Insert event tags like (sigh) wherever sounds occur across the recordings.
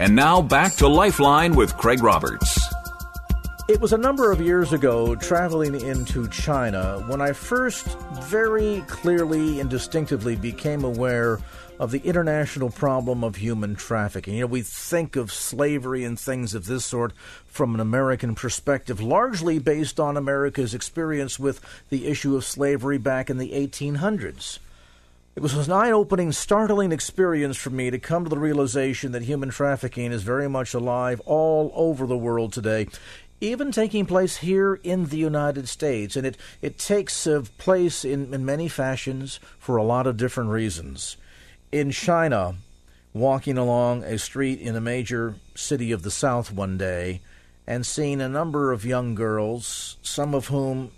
And now back to Lifeline with Craig Roberts. It was a number of years ago, traveling into China, when I first very clearly and distinctively became aware of the international problem of human trafficking. You know, we think of slavery and things of this sort from an American perspective, largely based on America's experience with the issue of slavery back in the 1800s. It was an eye opening, startling experience for me to come to the realization that human trafficking is very much alive all over the world today, even taking place here in the United States. And it, it takes uh, place in, in many fashions for a lot of different reasons. In China, walking along a street in a major city of the South one day and seeing a number of young girls, some of whom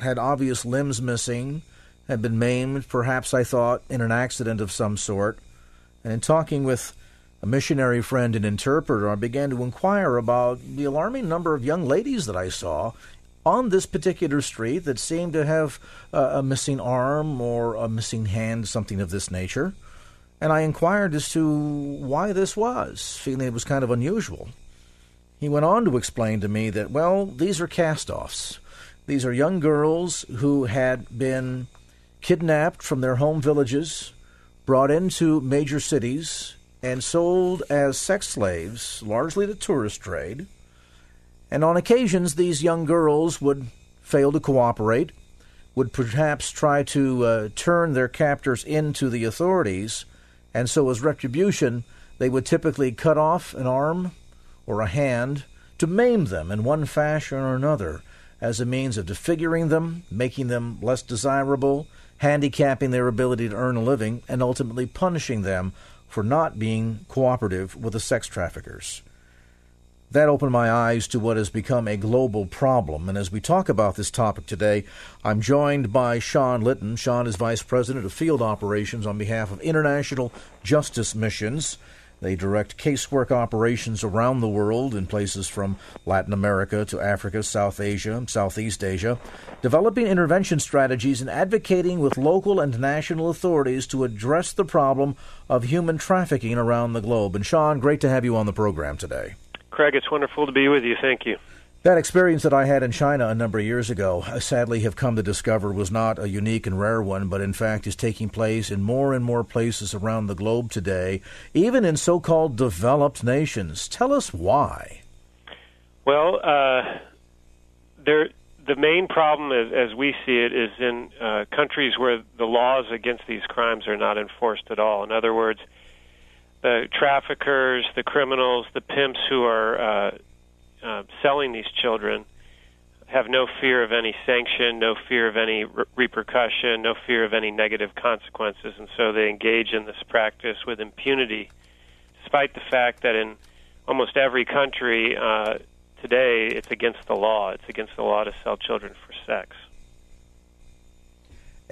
had obvious limbs missing had been maimed, perhaps I thought, in an accident of some sort. And in talking with a missionary friend and interpreter, I began to inquire about the alarming number of young ladies that I saw on this particular street that seemed to have uh, a missing arm or a missing hand, something of this nature. And I inquired as to why this was, feeling it was kind of unusual. He went on to explain to me that, well, these are cast offs. These are young girls who had been kidnapped from their home villages, brought into major cities, and sold as sex slaves, largely to tourist trade. And on occasions, these young girls would fail to cooperate, would perhaps try to uh, turn their captors into the authorities, and so as retribution, they would typically cut off an arm or a hand to maim them in one fashion or another as a means of disfiguring them, making them less desirable, handicapping their ability to earn a living, and ultimately punishing them for not being cooperative with the sex traffickers. That opened my eyes to what has become a global problem. And as we talk about this topic today, I'm joined by Sean Litton. Sean is Vice President of Field Operations on behalf of International Justice Missions. They direct casework operations around the world in places from Latin America to Africa, South Asia, Southeast Asia, developing intervention strategies and advocating with local and national authorities to address the problem of human trafficking around the globe. And Sean, great to have you on the program today. Craig, it's wonderful to be with you. Thank you. That experience that I had in China a number of years ago, I sadly have come to discover was not a unique and rare one, but in fact is taking place in more and more places around the globe today, even in so called developed nations. Tell us why. Well, uh, there, the main problem, as, as, we see it, is in uh, countries where the laws against these crimes are not enforced at all. In other words, the traffickers, the criminals, the pimps who are uh, uh, selling these children have no fear of any sanction, no fear of any re- repercussion, no fear of any negative consequences, and so they engage in this practice with impunity, despite the fact that in almost every country uh, today it's against the law. It's against the law to sell children for sex.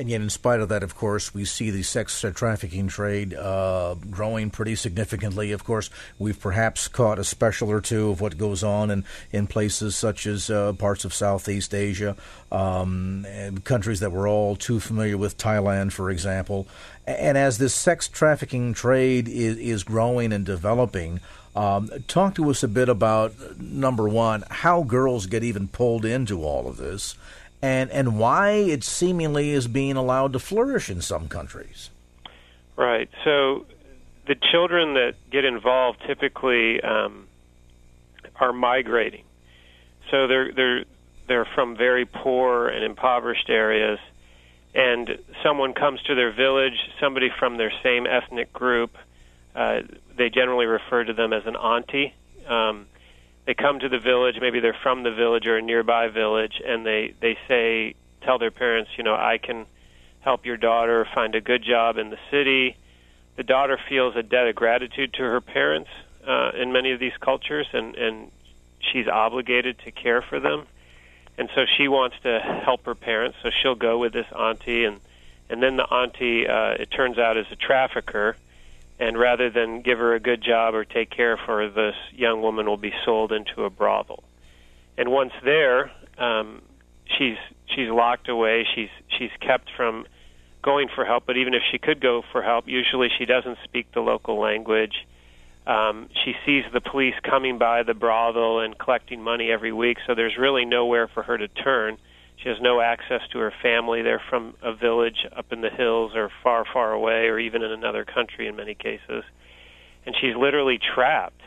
And yet, in spite of that, of course, we see the sex trafficking trade uh, growing pretty significantly. Of course, we've perhaps caught a special or two of what goes on in, in places such as uh, parts of Southeast Asia, um, countries that we're all too familiar with, Thailand, for example. And as this sex trafficking trade is, is growing and developing, um, talk to us a bit about number one, how girls get even pulled into all of this and and why it seemingly is being allowed to flourish in some countries. Right. So the children that get involved typically um, are migrating. So they're they're they're from very poor and impoverished areas, and someone comes to their village, somebody from their same ethnic group. Uh, they generally refer to them as an auntie. Um, they come to the village maybe they're from the village or a nearby village and they they say tell their parents you know i can help your daughter find a good job in the city the daughter feels a debt of gratitude to her parents uh, in many of these cultures, and and she's obligated to care for them, and so she wants to help her parents. So she'll go with this auntie, and and then the auntie, uh, it turns out, is a trafficker, and rather than give her a good job or take care of her, this young woman will be sold into a brothel. And once there, um, she's she's locked away. She's she's kept from going for help. But even if she could go for help, usually she doesn't speak the local language. Um, she sees the police coming by the brothel and collecting money every week, so there's really nowhere for her to turn. She has no access to her family. They're from a village up in the hills or far, far away, or even in another country in many cases. And she's literally trapped.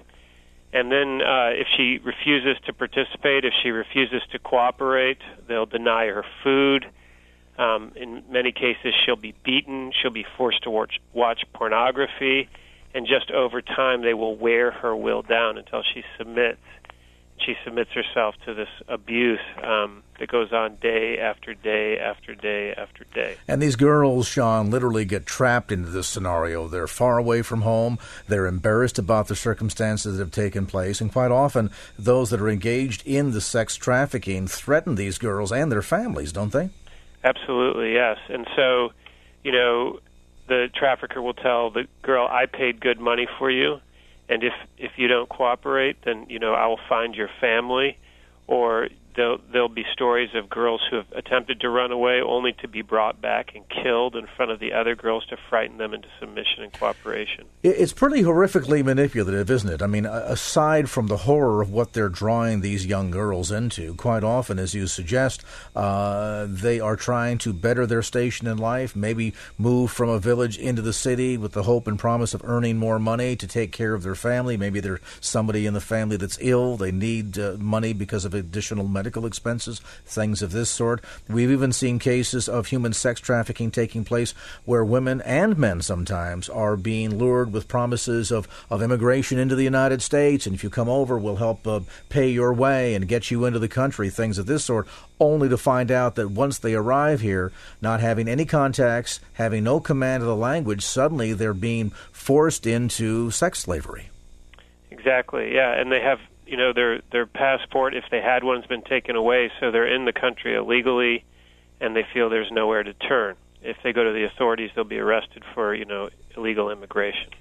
And then, uh, if she refuses to participate, if she refuses to cooperate, they'll deny her food. Um, in many cases, she'll be beaten. She'll be forced to watch, watch pornography and just over time they will wear her will down until she submits. She submits herself to this abuse um, that goes on day after day after day after day. And these girls, Sean, literally get trapped into this scenario. They're far away from home. They're embarrassed about the circumstances that have taken place. And quite often, those that are engaged in the sex trafficking threaten these girls and their families, don't they? Absolutely, yes. And so, you know, the trafficker will tell the girl, "I paid good money for you, and if if you don't cooperate, then you know I will find your family, or there'll, there'll be stories of girls who have attempted to run away only to be brought back and killed in front of the other girls to frighten them into submission and cooperation. It's pretty horrifically manipulative, isn't it? I mean, aside from the horror of what they're drawing these young girls into, quite often, as you suggest, uh, they are trying to better their station in life, maybe move from a village into the city with the hope and promise of earning more money to take care of their family. Maybe there's somebody in the family that's ill, they need uh, money because of additional medical medical expenses, things of this sort. We've even seen cases of human sex trafficking taking place where women and men sometimes are being lured with promises of, of immigration into the United States, and if you come over, we'll help uh, pay your way and get you into the country, things of this sort, only to find out that once they arrive here, not having any contacts, having no command of the language, suddenly they're being forced into sex slavery. Exactly, yeah, and they have you know their their passport if they had one has been taken away so they're in the country illegally and they feel there's nowhere to turn if they go to the authorities they'll be arrested for you know illegal immigration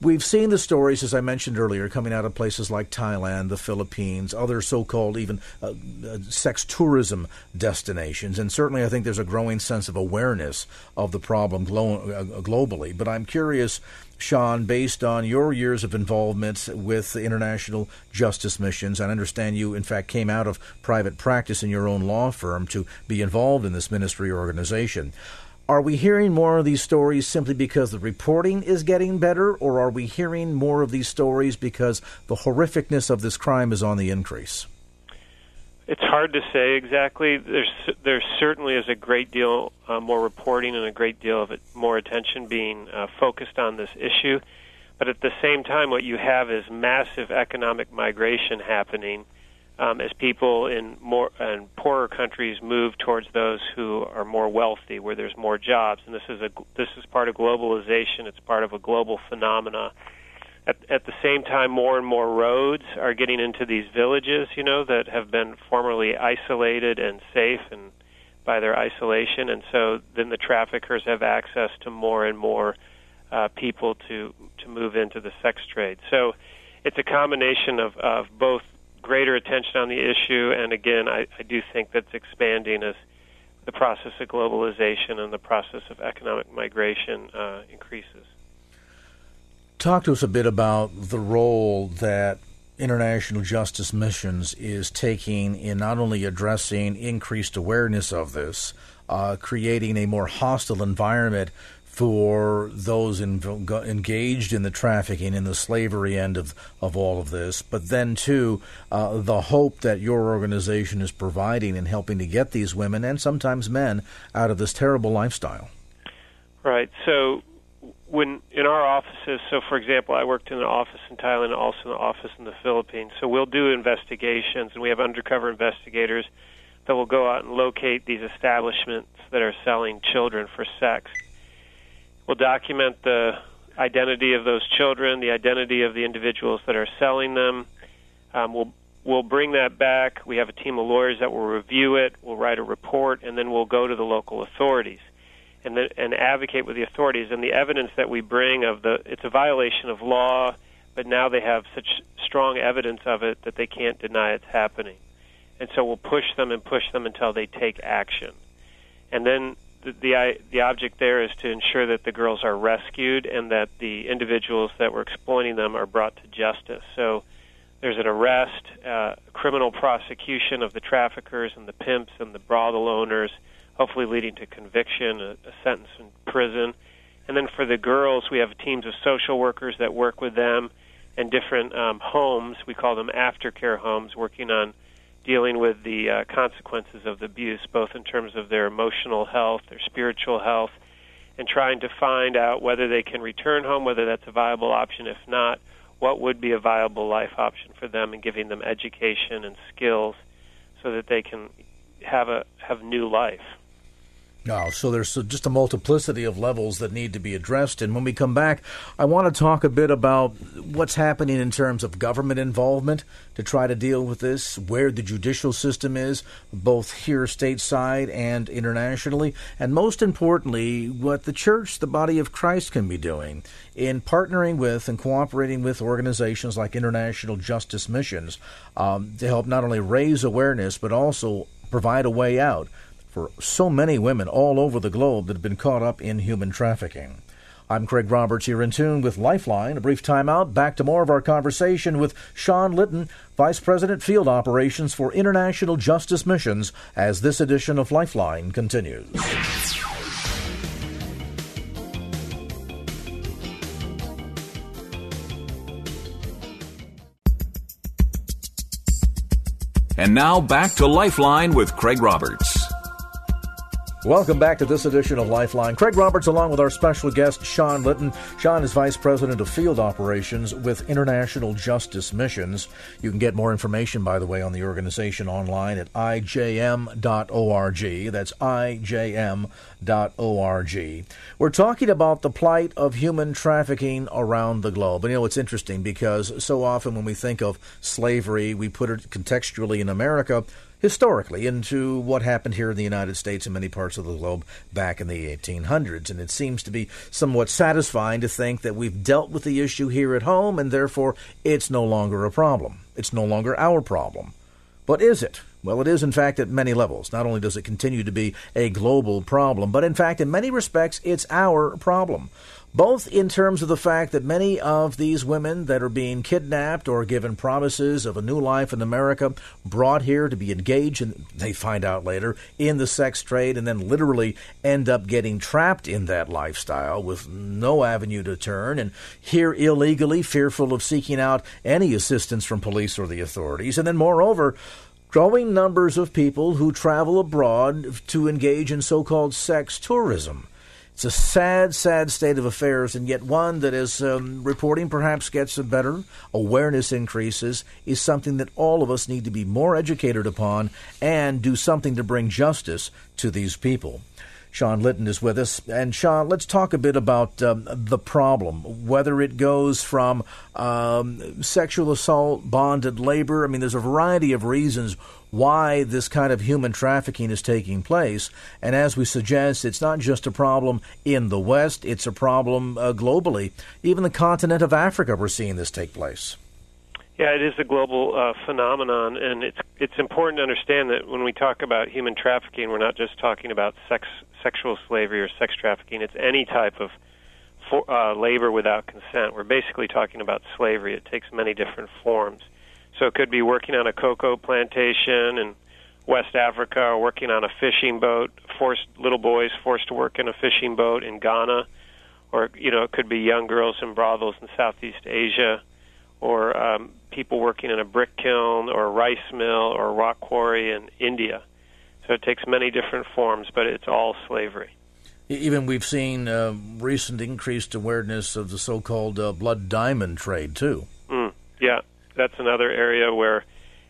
We've seen the stories, as I mentioned earlier, coming out of places like Thailand, the Philippines, other so called even uh, uh, sex tourism destinations. And certainly, I think there's a growing sense of awareness of the problem glo- uh, globally. But I'm curious Sean, based on your years of involvement with international justice missions, I understand you, in fact, came out of private practice in your own law firm to be involved in this ministry organization. Are we hearing more of these stories simply because the reporting is getting better, or are we hearing more of these stories because the horrificness of this crime is on the increase? It's hard to say exactly. There's there certainly is a great deal uh, more reporting and a great deal of it, more attention being uh, focused on this issue. But at the same time, what you have is massive economic migration happening um, as people in more and poorer countries move towards those who are more wealthy, where there's more jobs. And this is a this is part of globalization. It's part of a global phenomena at, at the same time, more and more roads are getting into these villages, you know, that have been formerly isolated and safe and by their isolation, and so then the traffickers have access to more and more uh, people to to move into the sex trade. So it's a combination of, of both greater attention on the issue, and again, I, I do think that's expanding as the process of globalization and the process of economic migration uh, increases. Talk to us a bit about the role that international justice missions is taking in not only addressing increased awareness of this, uh, creating a more hostile environment for those in, engaged in the trafficking and the slavery end of, of all of this, but then, too, uh, the hope that your organization is providing in helping to get these women and sometimes men out of this terrible lifestyle. Right. So when in our offices, so for example, I worked in an office in Thailand also an office in the Philippines. So we'll do investigations, and we have undercover investigators that will go out and locate these establishments that are selling children for sex. We'll document the identity of those children, the identity of the individuals that are selling them. Um, we'll we'll bring that back. We have a team of lawyers that will review it. We'll write a report, and then we'll go to the local authorities and the, and advocate with the authorities. And the evidence that we bring of the it's a violation of law, but now they have such strong evidence of it that they can't deny it's happening. And so we'll push them and push them until they take action. And then the, the the object there is to ensure that the girls are rescued and that the individuals that were exploiting them are brought to justice. So there's an arrest, uh, criminal prosecution of the traffickers and the pimps and the brothel owners, hopefully leading to conviction, a, a sentence in prison. And then for the girls, we have teams of social workers that work with them and different um, homes. We call them aftercare homes, working on dealing with the uh, consequences of the abuse, both in terms of their emotional health, their spiritual health, and trying to find out whether they can return home, whether that's a viable option. If not, what would be a viable life option for them, and giving them education and skills so that they can have a have new life. No, so there's just a multiplicity of levels that need to be addressed. And when we come back, I want to talk a bit about what's happening in terms of government involvement to try to deal with this, where the judicial system is, both here stateside and internationally, and most importantly, what the church, the body of Christ, can be doing in partnering with and cooperating with organizations like International Justice Missions um, to help not only raise awareness but also provide a way out for so many women all over the globe that have been caught up in human trafficking. I'm Craig Roberts here in tune with Lifeline. A brief timeout. Back to more of our conversation with Sean Litton, Vice President Field Operations for International Justice Missions, as this edition of Lifeline continues. And now back to Lifeline with Craig Roberts. Welcome back to this edition of Lifeline. Craig Roberts, along with our special guest, Sean Litton. Sean is Vice President of Field Operations with International Justice Missions. You can get more information, by the way, on the organization online at ijm.org. That's ijm.org. We're talking about the plight of human trafficking around the globe. And you know, it's interesting because so often when we think of slavery, we put it contextually in America historically into what happened here in the United States and many parts of the globe back in the 1800s. And it seems to be somewhat satisfying to think that we've dealt with the issue here at home and therefore it's no longer a problem. It's no longer our problem. But is it? Well, it is, in fact, at many levels. Not only does it continue to be a global problem, but in fact, in many respects, it's our problem both in terms of the fact that many of these women that are being kidnapped or given promises of a new life in America, brought here to be engaged, and they find out later, in the sex trade, and then literally end up getting trapped in that lifestyle with no avenue to turn, and here illegally, fearful of seeking out any assistance from police or the authorities. And then, moreover, growing numbers of people who travel abroad to engage in so called sex tourism. It's a sad, sad state of affairs, and yet one that, as um, reporting perhaps gets better, awareness increases, is something that all of us need to be more educated upon and do something to bring justice to these people. Sean Litton is with us. And Sean, let's talk a bit about um, the problem, whether it goes from um, sexual assault, bonded labor. I mean, there's a variety of reasons why this kind of human trafficking is taking place. And as we suggest, it's not just a problem in the West, it's a problem uh, globally. Even the continent of Africa, we're seeing this take place. Yeah, it is a global uh, phenomenon, and it's it's important to understand that when we talk about human trafficking, we're not just talking about sex, sexual slavery or sex trafficking. It's any type of for, uh, labor without consent. We're basically talking about slavery. It takes many different forms. So it could be working on a cocoa plantation in West Africa, or working on a fishing boat, forced little boys forced to work in a fishing boat in Ghana, or you know it could be young girls in brothels in Southeast Asia, or um, people working in a brick kiln or a rice mill or a rock quarry in India. So it takes many different forms, but it's all slavery. Even we've seen uh, recent increased awareness of the so-called uh, blood diamond trade too. Mm, yeah, that's another area where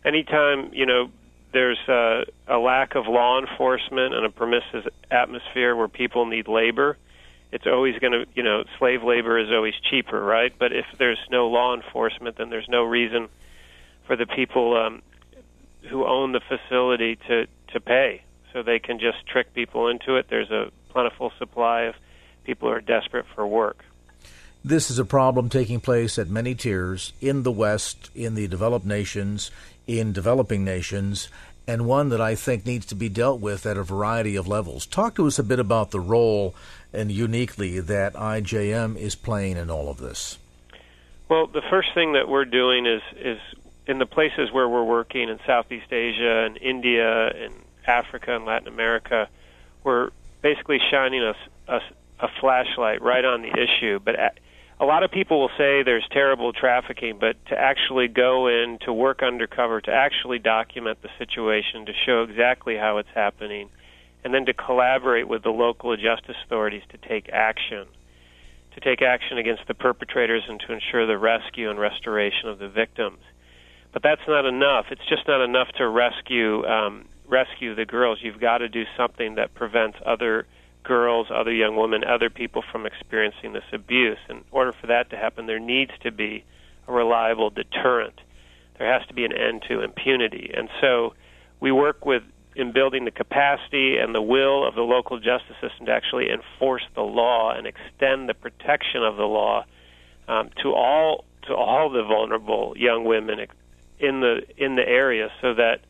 anytime you know there's a, a lack of law enforcement and a permissive atmosphere where people need labor, it's always going to, you know, slave labor is always cheaper, right? But if there's no law enforcement, then there's no reason for the people um, who own the facility to to pay. So they can just trick people into it. There's a plentiful supply of people who are desperate for work. This is a problem taking place at many tiers in the West, in the developed nations, in developing nations, and one that I think needs to be dealt with at a variety of levels. Talk to us a bit about the role and uniquely that IJM is playing in all of this. Well, the first thing that we're doing is is in the places where we're working in Southeast Asia and India and Africa and Latin America, we're basically shining a, a, a flashlight right on the issue. But a lot of people will say there's terrible trafficking, but to actually go in, to work undercover, to actually document the situation, to show exactly how it's happening, and then to collaborate with the local justice authorities to take action, to take action against the perpetrators and to ensure the rescue and restoration of the victims. But that's not enough. It's just not enough to rescue um, rescue the girls. You've got to do something that prevents other girls, other young women, other people from experiencing this abuse. In order for that to happen, there needs to be a reliable deterrent. There has to be an end to impunity. And so we work with in building the capacity and the will of the local justice system to actually enforce the law and extend the protection of the law um, to all to all the vulnerable young women in the in the area, so that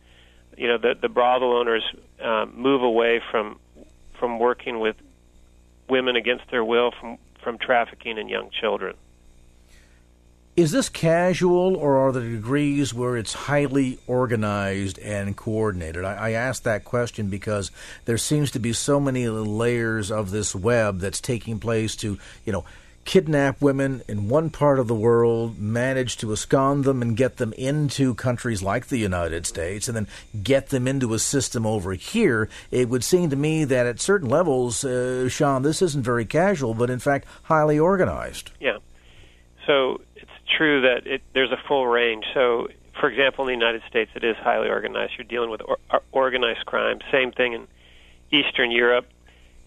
you know the, the brothel owners um, move away from from working with women against their will from, from trafficking in young children. Is this casual, or are there degrees where it's highly organized and coordinated? I, I ask that question because there seems to be so many layers of this web that's taking place to, you know, kidnap women in one part of the world, manage to abscond them and get them into countries like the United States, and then get them into a system over here, it would seem to me that at certain levels, uh, Sean, this isn't very casual, but in fact highly organized. Yeah. So it's true that it, there's a full range. So, for example, in the United States, it is highly organized. You're dealing with or, organized crime. Same thing in Eastern Europe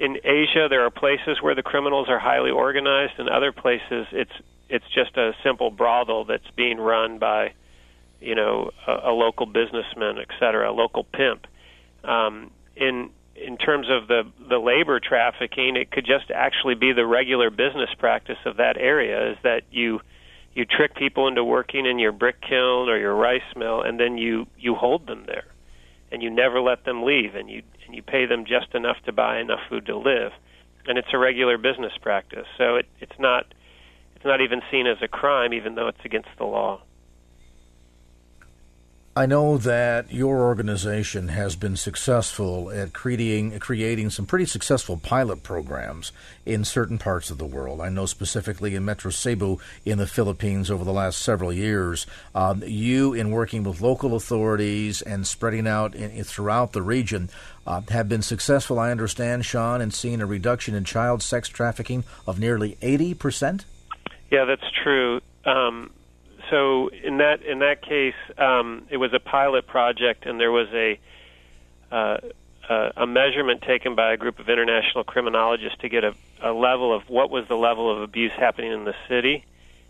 in Asia, there are places where the criminals are highly organized, and other places it's it's just a simple brothel that's being run by, you know, a, a local businessman, et cetera, a local pimp. Um, in in terms of the the labor trafficking, it could just actually be the regular business practice of that area. Is that you you trick people into working in your brick kiln or your rice mill, and then you you hold them there and you never let them leave, and you and you pay them just enough to buy enough food to live, and it's a regular business practice. So it, it's not it's not even seen as a crime, even though it's against the law. I know that your organization has been successful at creating creating some pretty successful pilot programs in certain parts of the world. I know specifically in Metro Cebu in the Philippines over the last several years. Um, you, in working with local authorities and spreading out in, in, throughout the region, uh, have been successful. I understand, Sean, in seeing a reduction in child sex trafficking of nearly eighty percent. Yeah, that's true. Um, so in that in that case, um, it was a pilot project, and there was a uh, a measurement taken by a group of international criminologists to get a, a level of what was the level of abuse happening in the city,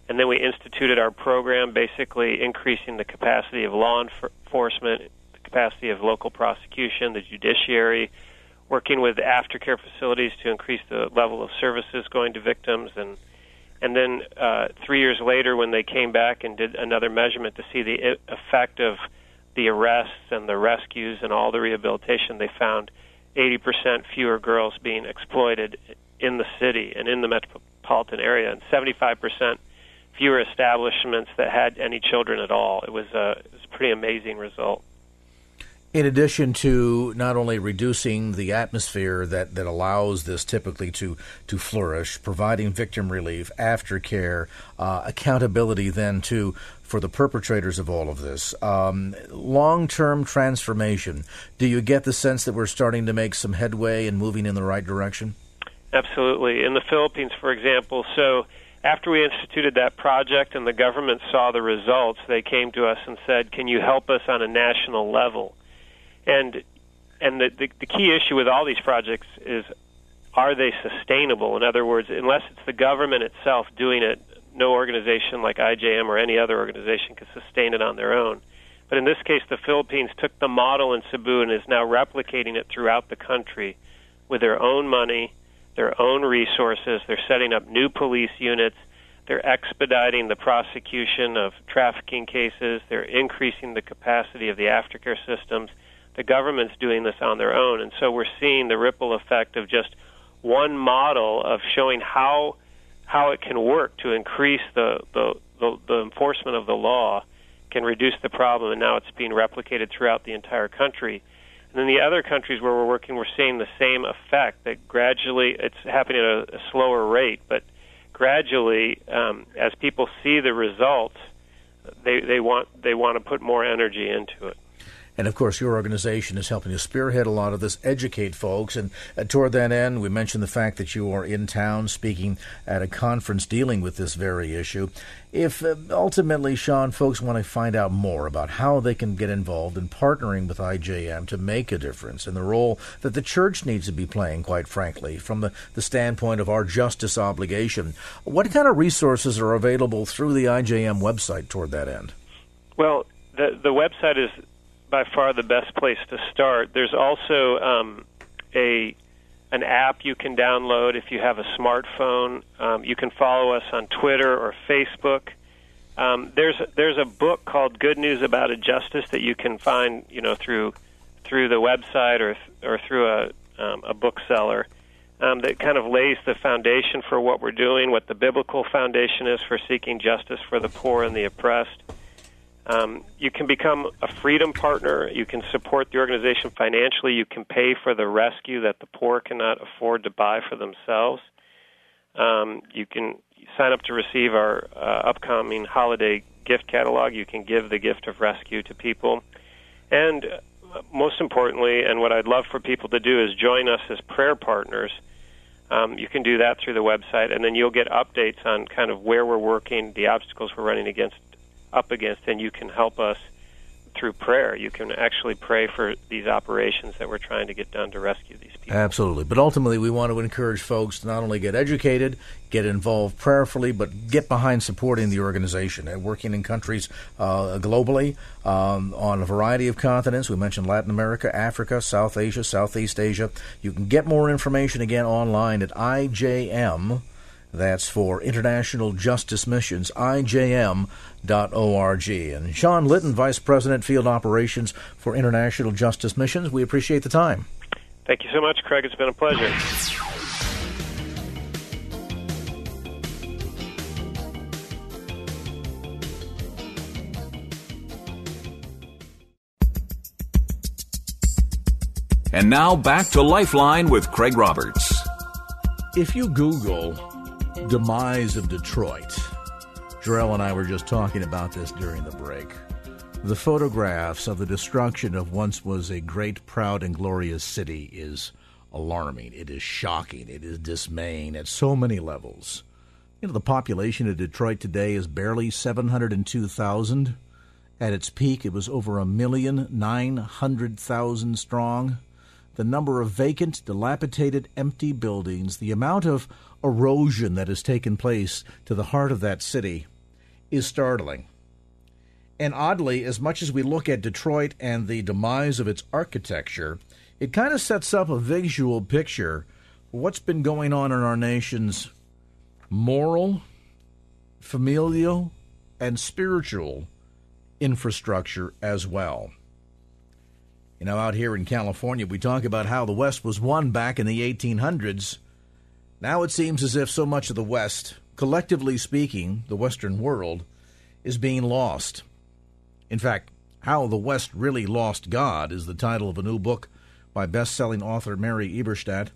and then we instituted our program, basically increasing the capacity of law enforcement, the capacity of local prosecution, the judiciary, working with aftercare facilities to increase the level of services going to victims and and then uh, three years later, when they came back and did another measurement to see the effect of the arrests and the rescues and all the rehabilitation, they found 80% fewer girls being exploited in the city and in the metropolitan area, and 75% fewer establishments that had any children at all. It was a, it was a pretty amazing result in addition to not only reducing the atmosphere that, that allows this typically to, to flourish, providing victim relief, aftercare, uh, accountability then too for the perpetrators of all of this, um, long term transformation. Do you get the sense that we're starting to make some headway and moving in the right direction? Absolutely. In the Philippines, for example, so after we instituted that project and the government saw the results, they came to us and said, Can you help us on a national level? And and the, the the key issue with all these projects is are they sustainable? In other words, unless it's the government itself doing it, no organization like IJM or any other organization can sustain it on their own. But in this case, the Philippines took the model in Cebu and is now replicating it throughout the country with their own money, their own resources. They're setting up new police units. They're expediting the prosecution of trafficking cases. They're increasing the capacity of the aftercare systems. The government's doing this on their own. And so we're seeing the ripple effect of just one model of showing how how it can work to increase the, the, the, the enforcement of the law can reduce the problem, and now it's being replicated throughout the entire country. And in the other countries where we're working, we're seeing the same effect that gradually it's happening at a, a slower rate, but gradually, um, as people see the results, they, they want they want to put more energy into it. And of course, your organization is helping to spearhead a lot of this, educate folks. And uh, toward that end, we mentioned the fact that you are in town speaking at a conference dealing with this very issue. If uh, ultimately, Sean, folks want to find out more about how they can get involved in partnering with IJM to make a difference and the role that the church needs to be playing, quite frankly, from the, the standpoint of our justice obligation, what kind of resources are available through the IJM website toward that end? Well, the, the website is by far the best place to start. There's also um, a an app you can download if you have a smartphone. Um, you can follow us on Twitter or Facebook. Um, there's there's a book called Good News About Injustice that you can find you know through through the website or or through a um, a bookseller um, that kind of lays the foundation for what we're doing, what the biblical foundation is for seeking justice for the poor and the oppressed. Um, you can become a freedom partner. You can support the organization financially. You can pay for the rescue that the poor cannot afford to buy for themselves. Um, you can sign up to receive our uh, upcoming holiday gift catalog. You can give the gift of rescue to people. And uh, most importantly, and what I'd love for people to do is join us as prayer partners. Um, you can do that through the website, and then you'll get updates on kind of where we're working, the obstacles we're running against up against, and you can help us through prayer. You can actually pray for these operations that we're trying to get done to rescue these people. Absolutely. But ultimately, we want to encourage folks to not only get educated, get involved prayerfully, but get behind supporting the organization and working in countries uh, globally um, on a variety of continents. We mentioned Latin America, Africa, South Asia, Southeast Asia. You can get more information again online at IJM that's for International Justice Missions, IJM.org. And Sean Litton, Vice President, Field Operations for International Justice Missions, we appreciate the time. Thank you so much, Craig. It's been a pleasure. And now back to Lifeline with Craig Roberts. If you Google demise of Detroit. Jarrell and I were just talking about this during the break. The photographs of the destruction of once was a great, proud, and glorious city is alarming. It is shocking. It is dismaying at so many levels. You know, the population of Detroit today is barely 702,000. At its peak, it was over a million nine hundred thousand strong. The number of vacant, dilapidated, empty buildings, the amount of erosion that has taken place to the heart of that city is startling. And oddly, as much as we look at Detroit and the demise of its architecture, it kind of sets up a visual picture of what's been going on in our nation's moral, familial, and spiritual infrastructure as well. You know, out here in California, we talk about how the West was won back in the 1800s now it seems as if so much of the West, collectively speaking, the Western world, is being lost. In fact, How the West Really Lost God is the title of a new book by best selling author Mary Eberstadt.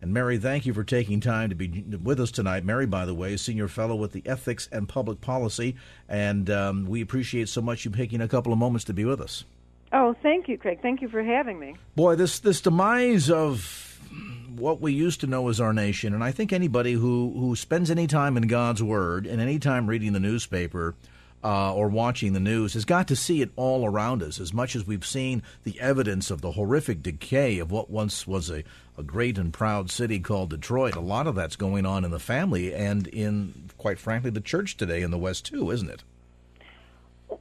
And Mary, thank you for taking time to be with us tonight. Mary, by the way, is senior fellow with the Ethics and Public Policy, and um, we appreciate so much you taking a couple of moments to be with us. Oh, thank you, Craig. Thank you for having me. Boy, this this demise of what we used to know as our nation, and I think anybody who, who spends any time in God's Word and any time reading the newspaper uh, or watching the news has got to see it all around us. As much as we've seen the evidence of the horrific decay of what once was a, a great and proud city called Detroit, a lot of that's going on in the family and in, quite frankly, the church today in the West, too, isn't it?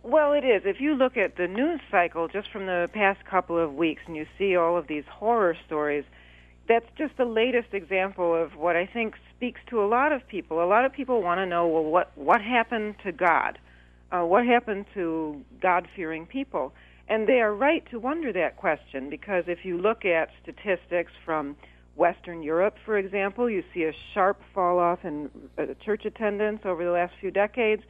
Well, it is. If you look at the news cycle just from the past couple of weeks and you see all of these horror stories, that's just the latest example of what I think speaks to a lot of people. A lot of people want to know, well, what what happened to God? Uh, what happened to God-fearing people? And they are right to wonder that question because if you look at statistics from Western Europe, for example, you see a sharp fall off in uh, church attendance over the last few decades.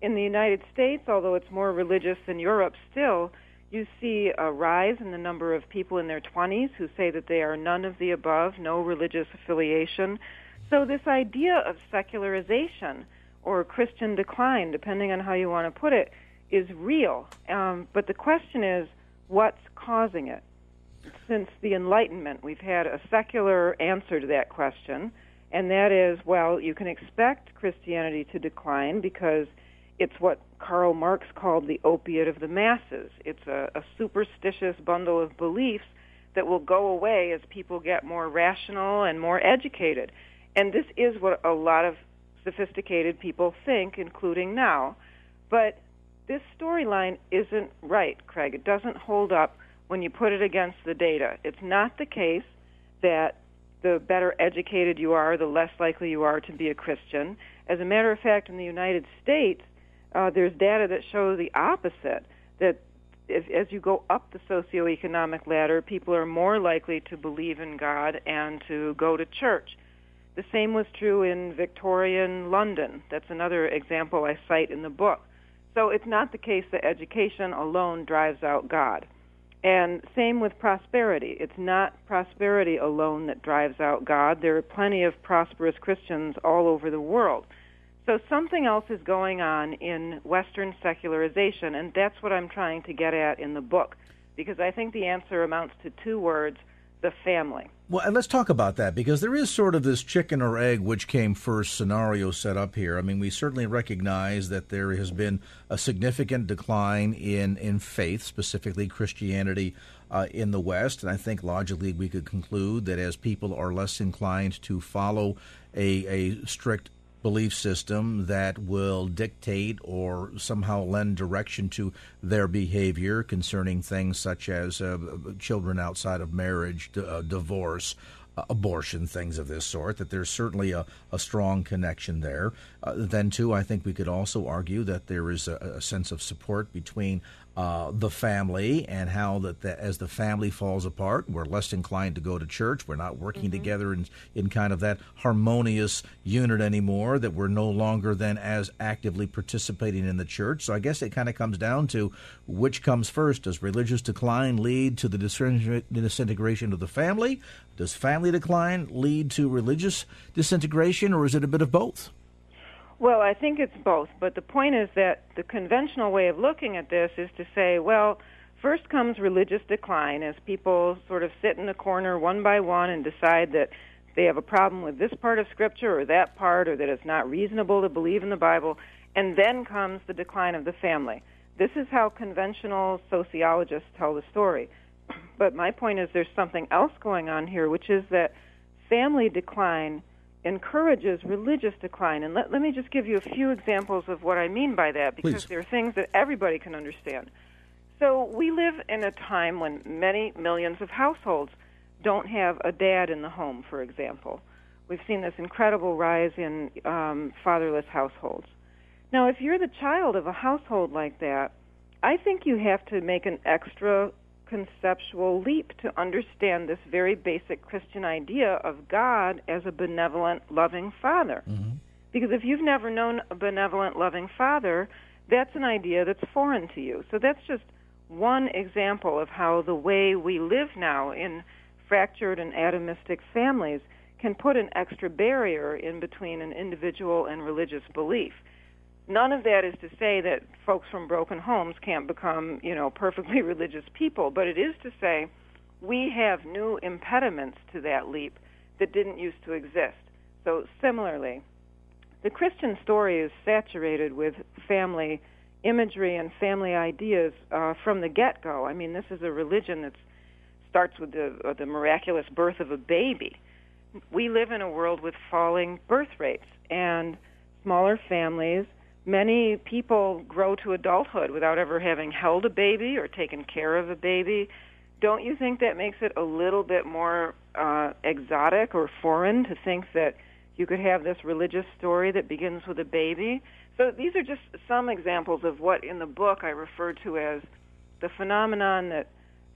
In the United States, although it's more religious than Europe still, you see a rise in the number of people in their 20s who say that they are none of the above, no religious affiliation. So, this idea of secularization or Christian decline, depending on how you want to put it, is real. Um, but the question is, what's causing it? Since the Enlightenment, we've had a secular answer to that question, and that is well, you can expect Christianity to decline because it's what Karl Marx called the opiate of the masses. It's a, a superstitious bundle of beliefs that will go away as people get more rational and more educated. And this is what a lot of sophisticated people think, including now. But this storyline isn't right, Craig. It doesn't hold up when you put it against the data. It's not the case that the better educated you are, the less likely you are to be a Christian. As a matter of fact, in the United States, uh, there's data that show the opposite. That if, as you go up the socioeconomic ladder, people are more likely to believe in God and to go to church. The same was true in Victorian London. That's another example I cite in the book. So it's not the case that education alone drives out God. And same with prosperity. It's not prosperity alone that drives out God. There are plenty of prosperous Christians all over the world. So something else is going on in Western secularization, and that's what I'm trying to get at in the book, because I think the answer amounts to two words the family. Well, and let's talk about that because there is sort of this chicken or egg which came first scenario set up here. I mean, we certainly recognize that there has been a significant decline in, in faith, specifically Christianity uh, in the West. And I think logically we could conclude that as people are less inclined to follow a, a strict belief system that will dictate or somehow lend direction to their behavior concerning things such as uh, children outside of marriage, uh, divorce, uh, abortion, things of this sort, that there's certainly a, a strong connection there. Uh, then, too, I think we could also argue that there is a, a sense of support between uh, the family and how that the, as the family falls apart, we're less inclined to go to church. We're not working mm-hmm. together in, in kind of that harmonious unit anymore, that we're no longer then as actively participating in the church. So I guess it kind of comes down to which comes first. Does religious decline lead to the disintegration of the family? Does family decline lead to religious disintegration, or is it a bit of both? Well, I think it's both, but the point is that the conventional way of looking at this is to say, well, first comes religious decline as people sort of sit in a corner one by one and decide that they have a problem with this part of Scripture or that part, or that it's not reasonable to believe in the Bible, and then comes the decline of the family. This is how conventional sociologists tell the story. But my point is there's something else going on here, which is that family decline encourages religious decline. And let, let me just give you a few examples of what I mean by that because Please. there are things that everybody can understand. So we live in a time when many millions of households don't have a dad in the home, for example. We've seen this incredible rise in um, fatherless households. Now, if you're the child of a household like that, I think you have to make an extra conceptual leap to understand this very basic Christian idea of God as a benevolent, loving Father. Mm-hmm. Because if you've never known a benevolent, loving Father, that's an idea that's foreign to you. So that's just one example of how the way we live now in fractured and atomistic families can put an extra barrier in between an individual and religious belief. None of that is to say that folks from broken homes can't become, you know, perfectly (laughs) religious people, but it is to say we have new impediments to that leap that didn't used to exist. So similarly, the Christian story is saturated with family imagery and family ideas uh, from the get go. I mean, this is a religion that starts with the, uh, the miraculous birth of a baby. We live in a world with falling birth rates and smaller families. Many people grow to adulthood without ever having held a baby or taken care of a baby. Don't you think that makes it a little bit more uh, exotic or foreign to think that you could have this religious story that begins with a baby? So these are just some examples of what in the book I refer to as the phenomenon that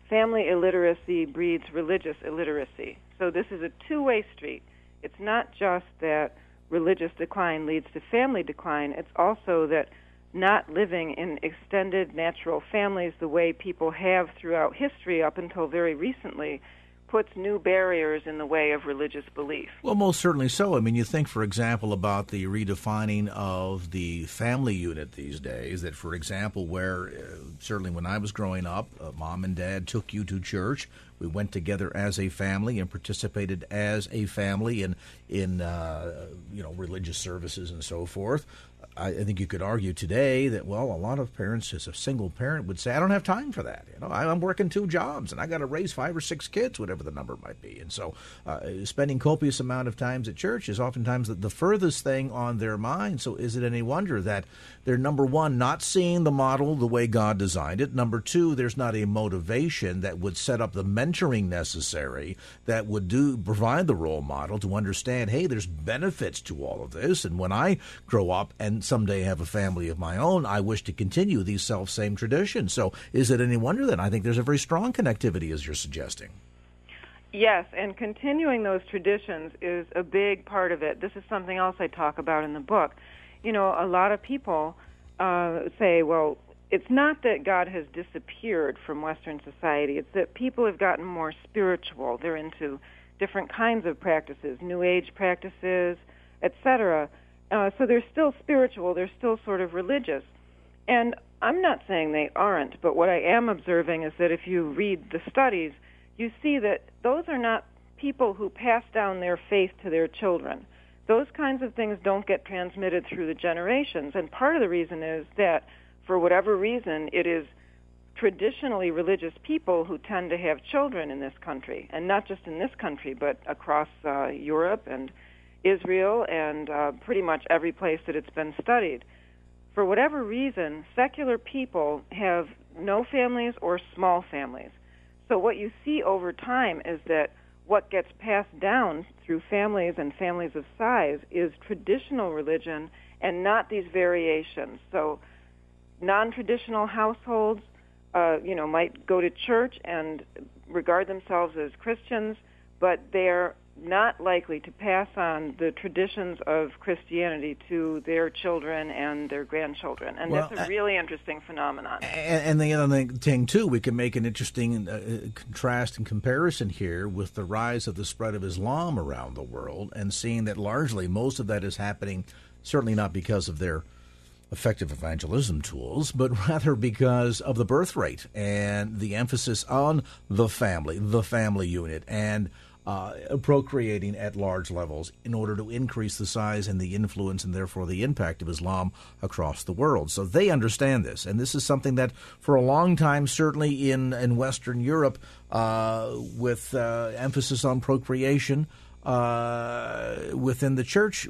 family illiteracy breeds religious illiteracy. So this is a two-way street. It's not just that religious decline leads to family decline, it's also that not living in extended natural families the way people have throughout history up until very recently puts new barriers in the way of religious belief. Well, most certainly so. I mean, you think, for example, about the redefining of the family unit these days, that, for example, where uh, certainly when I was growing up, uh, mom and dad took you to church. We went together as a family and participated as a family in in uh, you know religious services and so forth. I think you could argue today that well, a lot of parents, as a single parent, would say, "I don't have time for that. You know, I'm working two jobs and I got to raise five or six kids, whatever the number might be." And so, uh, spending copious amount of times at church is oftentimes the, the furthest thing on their mind. So, is it any wonder that they're number one, not seeing the model the way God designed it? Number two, there's not a motivation that would set up the mentoring necessary that would do provide the role model to understand, hey, there's benefits to all of this, and when I grow up and someday have a family of my own, I wish to continue these self same traditions. So is it any wonder then? I think there's a very strong connectivity, as you're suggesting. Yes, and continuing those traditions is a big part of it. This is something else I talk about in the book. You know, a lot of people uh, say, well, it's not that God has disappeared from Western society, it's that people have gotten more spiritual. They're into different kinds of practices, New Age practices, etc. Uh, so they're still spiritual, they're still sort of religious. And I'm not saying they aren't, but what I am observing is that if you read the studies, you see that those are not people who pass down their faith to their children. Those kinds of things don't get transmitted through the generations. And part of the reason is that, for whatever reason, it is traditionally religious people who tend to have children in this country, and not just in this country, but across uh, Europe and Israel and uh, pretty much every place that it's been studied. For whatever reason, secular people have no families or small families. So what you see over time is that what gets passed down through families and families of size is traditional religion and not these variations. So non-traditional households, uh, you know, might go to church and regard themselves as Christians, but they're not likely to pass on the traditions of Christianity to their children and their grandchildren. And well, that's a really uh, interesting phenomenon. And, and, the other thing, too, we can make an interesting uh, contrast and comparison here with the rise of the spread of Islam around the world and seeing that largely most of that is happening certainly not because of their effective evangelism tools, but (laughs) rather because of the birth rate and the emphasis on the family, the family unit, and uh, procreating at large levels in order to increase the size and the influence and therefore the impact of Islam across the world. So they understand this, and this is something that for a long time, certainly in in Western Europe, uh, with uh, emphasis on procreation. Uh, within the church,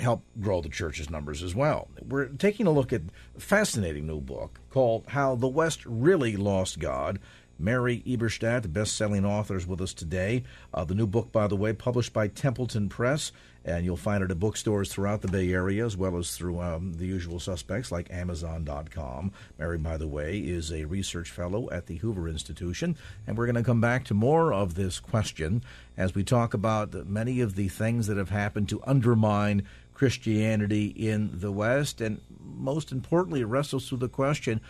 help grow the church's numbers as well. We're taking a look at a fascinating new book called "How the West Really Lost God." Mary Eberstadt, the best-selling author, is with us today. Uh, the new book, by the way, published by Templeton Press, and you'll find it at bookstores throughout the Bay Area as well as through um, the usual suspects like Amazon.com. Mary, by the way, is a research fellow at the Hoover Institution, and we're going to come back to more of this question as we talk about many of the things that have happened to undermine Christianity in the West, and most importantly, wrestles through the question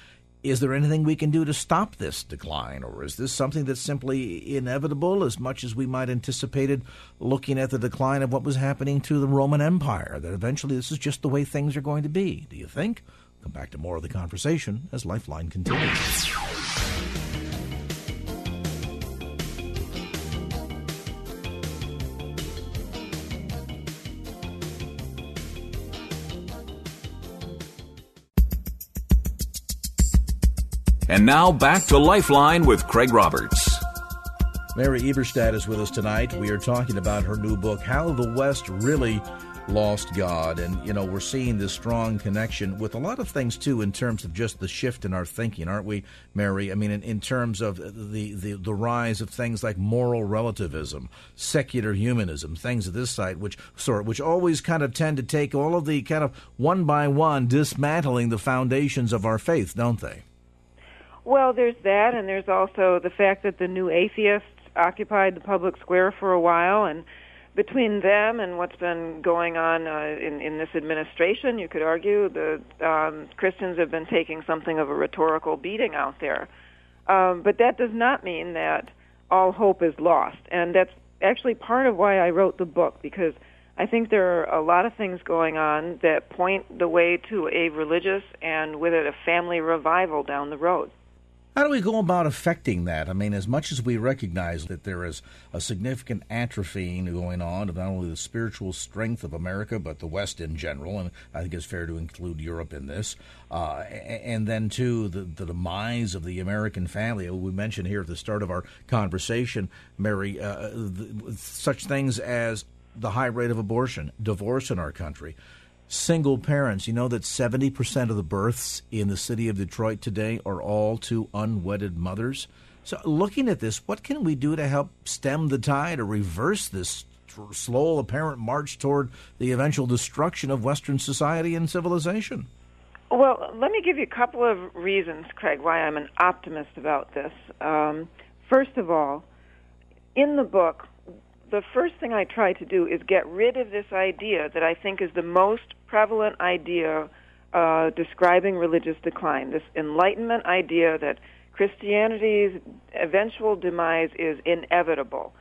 is there anything we can do to stop this decline, or is this something that's simply inevitable as much as we might anticipated looking at the decline of what was happening to the Roman Empire, that eventually this is just the way things are going to be? Do you think? Come back to more of the conversation as Lifeline continues. And now back to Lifeline with Craig Roberts. Mary Eberstadt is with us tonight. We are talking about her new book, How the West Really lost God. And, you know, we're seeing this strong connection with a lot of things, too, in terms of just the shift in our thinking, aren't we, Mary? I mean, in, in terms of the, the, the rise of things like moral relativism, secular humanism, things of this side, which sort which always kind of tend to take all of the kind of one by one dismantling the foundations of our faith, don't they? Well, there's that, and there's also the fact that the new atheists occupied the public square for a while, and between them and what's been going on uh, in, in this administration, you could argue the um, Christians have been taking something of a rhetorical beating out there. Um, but that does not mean that all hope is lost, and that's actually part of why I wrote the book because I think there are a lot of things going on that point the way to a religious and with it a family revival down the road. How do we go about affecting that? I mean, as much as we recognize that there is a significant atrophying going on of not only the spiritual strength of America, but the West in general, and I think it's fair to include Europe in this, uh, and then, too, the, the, demise of the American family. We mentioned here at the start of our conversation, Mary, uh, the, such things as the high rate of abortion, divorce in our country single parents. You know that 70% of the births in the city of Detroit today are all to unwedded mothers. So, looking at this, what can we do to help stem the tide or reverse this slow, apparent march toward the eventual destruction of Western society and civilization? Well, let me give you a couple of reasons, Craig, why I'm an optimist about this. Um, first of all, in the book, the first thing I try to do is get rid of this idea that I think is the most prevalent idea uh, describing religious decline. This Enlightenment idea that Christianity's eventual demise is inevitable.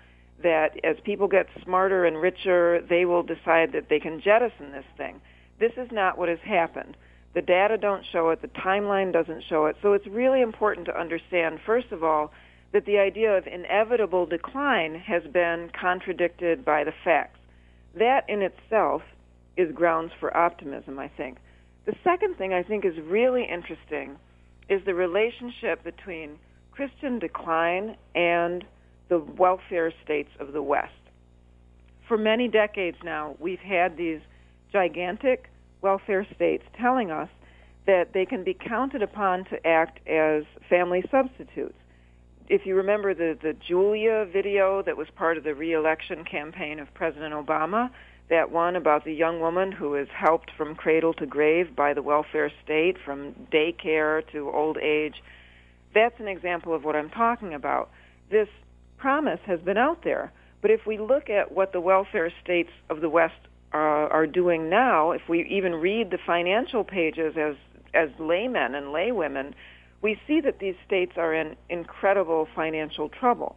That as people get smarter and richer, they will decide that they can jettison this thing. This is not what has happened. The data don't show it. The timeline doesn't show it. So it's really important to understand, first of all, that the idea of inevitable decline has been contradicted by the facts. That in itself is grounds for optimism, I think. The second thing I think is really interesting is the relationship between Christian decline and the welfare states of the West. For many decades now, we've had these gigantic welfare states telling us that they can be counted upon to act as family substitutes if you remember the the Julia video that was part of the reelection campaign of President Obama, that one about the young woman who is helped from cradle to grave by the welfare state from daycare to old age, that's an example of what I'm talking about. This promise has been out there, but if we look at what the welfare states of the West uh, are doing now, if we even read the financial pages as as laymen and laywomen, we see that these states are in incredible financial trouble.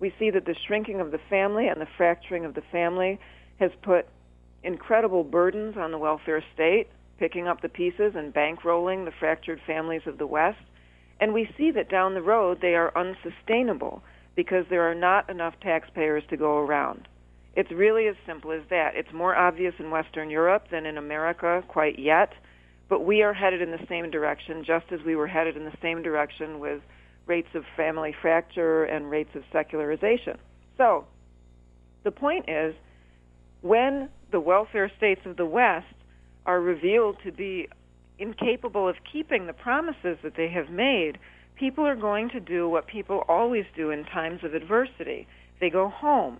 We see that the shrinking of the family and the fracturing of the family has put incredible burdens on the welfare state, picking up the pieces and bankrolling the fractured families of the West. And we see that down the road they are unsustainable because there are not enough taxpayers to go around. It's really as simple as that. It's more obvious in Western Europe than in America quite yet but we are headed in the same direction, just as we were headed in the same direction with rates of family fracture and rates of secularization. So, the point is, when the welfare states of the West are revealed to be incapable of keeping the promises that they have made, people are going to do what people always do in times of adversity. They go home.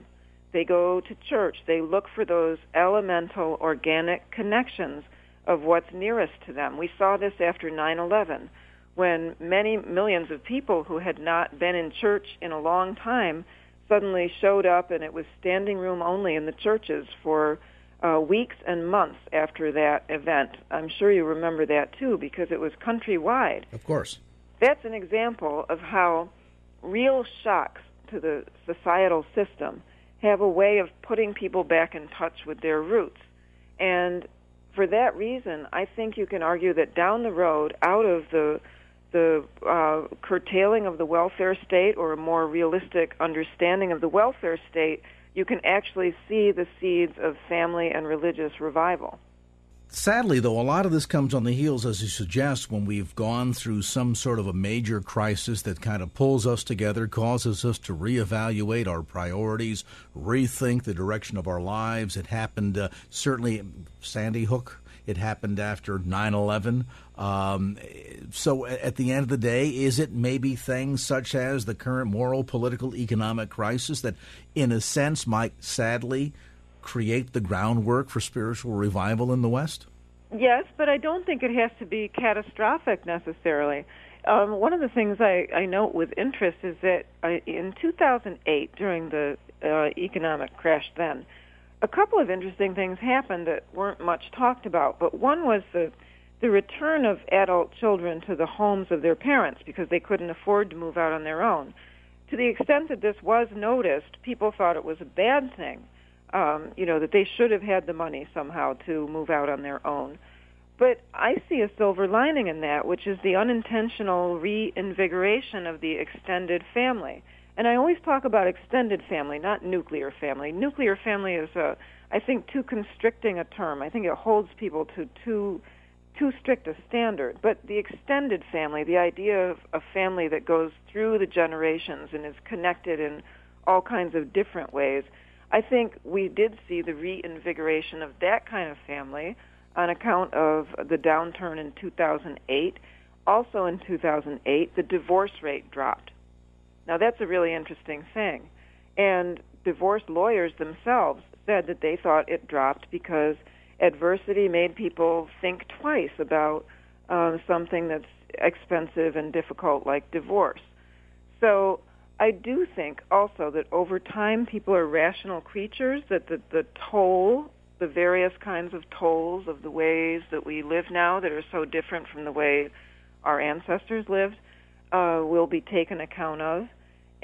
They go to church. They look for those elemental organic connections of what's nearest to them. We saw this after 9/11 when many millions of people who had not been in church in a long time suddenly showed up and it was standing room only in the churches for uh, weeks and months after that event. I'm sure you remember that too because it was countrywide. Of course. That's an example of how real shocks to the societal system have a way of putting people back in touch with their roots. And for that reason, I think you can argue that down the road, out of the the uh, curtailing of the welfare state or a more realistic understanding of the welfare state, you can actually see the seeds of family and religious revival. Sadly, though, a lot of this comes on the heels, as you suggest, when we've gone through some sort of a major crisis that kind of pulls us together, causes us to reevaluate our priorities, rethink the direction of our lives. It happened uh, certainly Sandy Hook. It happened after 9 11. Um, so, at the end of the day, is it maybe things such as the current moral, political, economic crisis that, in a sense, might sadly create the groundwork for spiritual revival in the West? Yes, but I don't think it has to be catastrophic necessarily. Um, one of the things I, I note with interest is that I, in 2008, during the uh, economic crash then, a couple of interesting things happened that weren't much talked about. But one was the the return of adult children to the homes of their parents because they couldn't afford to move out on their own. To the extent that this was noticed, people thought it was a bad thing um, you know, that they should have had the money somehow to move out on their own. But I see a silver lining in that, which is the unintentional reinvigoration of the extended family. And I always talk about extended family, not nuclear family. Nuclear family is a, I think, too constricting a term. I think it holds people to too too strict a standard. But the extended family, the idea of a family that goes through the generations and is connected in all kinds of different ways, I think we did see the reinvigoration of that kind of family on account of the downturn in 2008. Also in 2008, the divorce rate dropped. Now that's a really interesting thing. And divorce lawyers themselves said that they thought it dropped because adversity made people think twice about um, something that's expensive and difficult like divorce. So I do think also that over time people are rational creatures, that the, the toll, the various kinds of tolls of the ways that we live now that are so different from the way our ancestors lived uh, will be taken account of,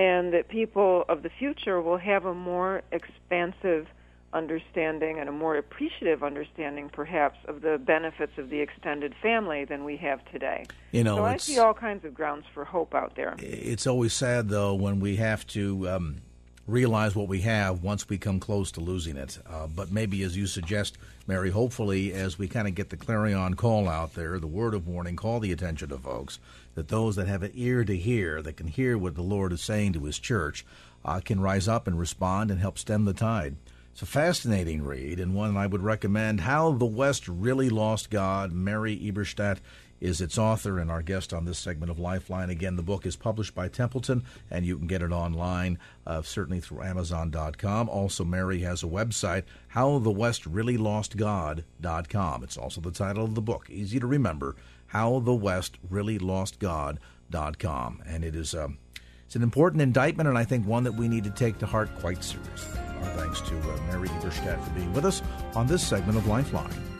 and that people of the future will have a more expansive understanding and a more appreciative understanding, perhaps, of the benefits of the extended family than we have today. You know, so I see all kinds of grounds for hope out there. It's always sad, though, when we have to um, realize what we have once we come close to losing it. Uh, but maybe, as you suggest, Mary, hopefully, as we kind of get the clarion call out there, the word of warning, call the attention of folks, that those that have an ear to hear, that can hear what the Lord is saying to His church, uh, can rise up and respond and help stem the tide. It's a fascinating read and one I would recommend. How the West Really Lost God. Mary Eberstadt is its author and our guest on this segment of Lifeline. Again, the book is published by Templeton, and you can get it online, uh, certainly through Amazon.com. Also, Mary has a website, HowTheWestReallyLostGod.com. It's also the title of the book. Easy to remember, how the west HowTheWestReallyLostGod.com. And it is um, it's an important indictment, and I think one that we need to take to heart quite seriously. Our thanks to uh, Mary Eberstadt for being with us on this segment of Lifeline.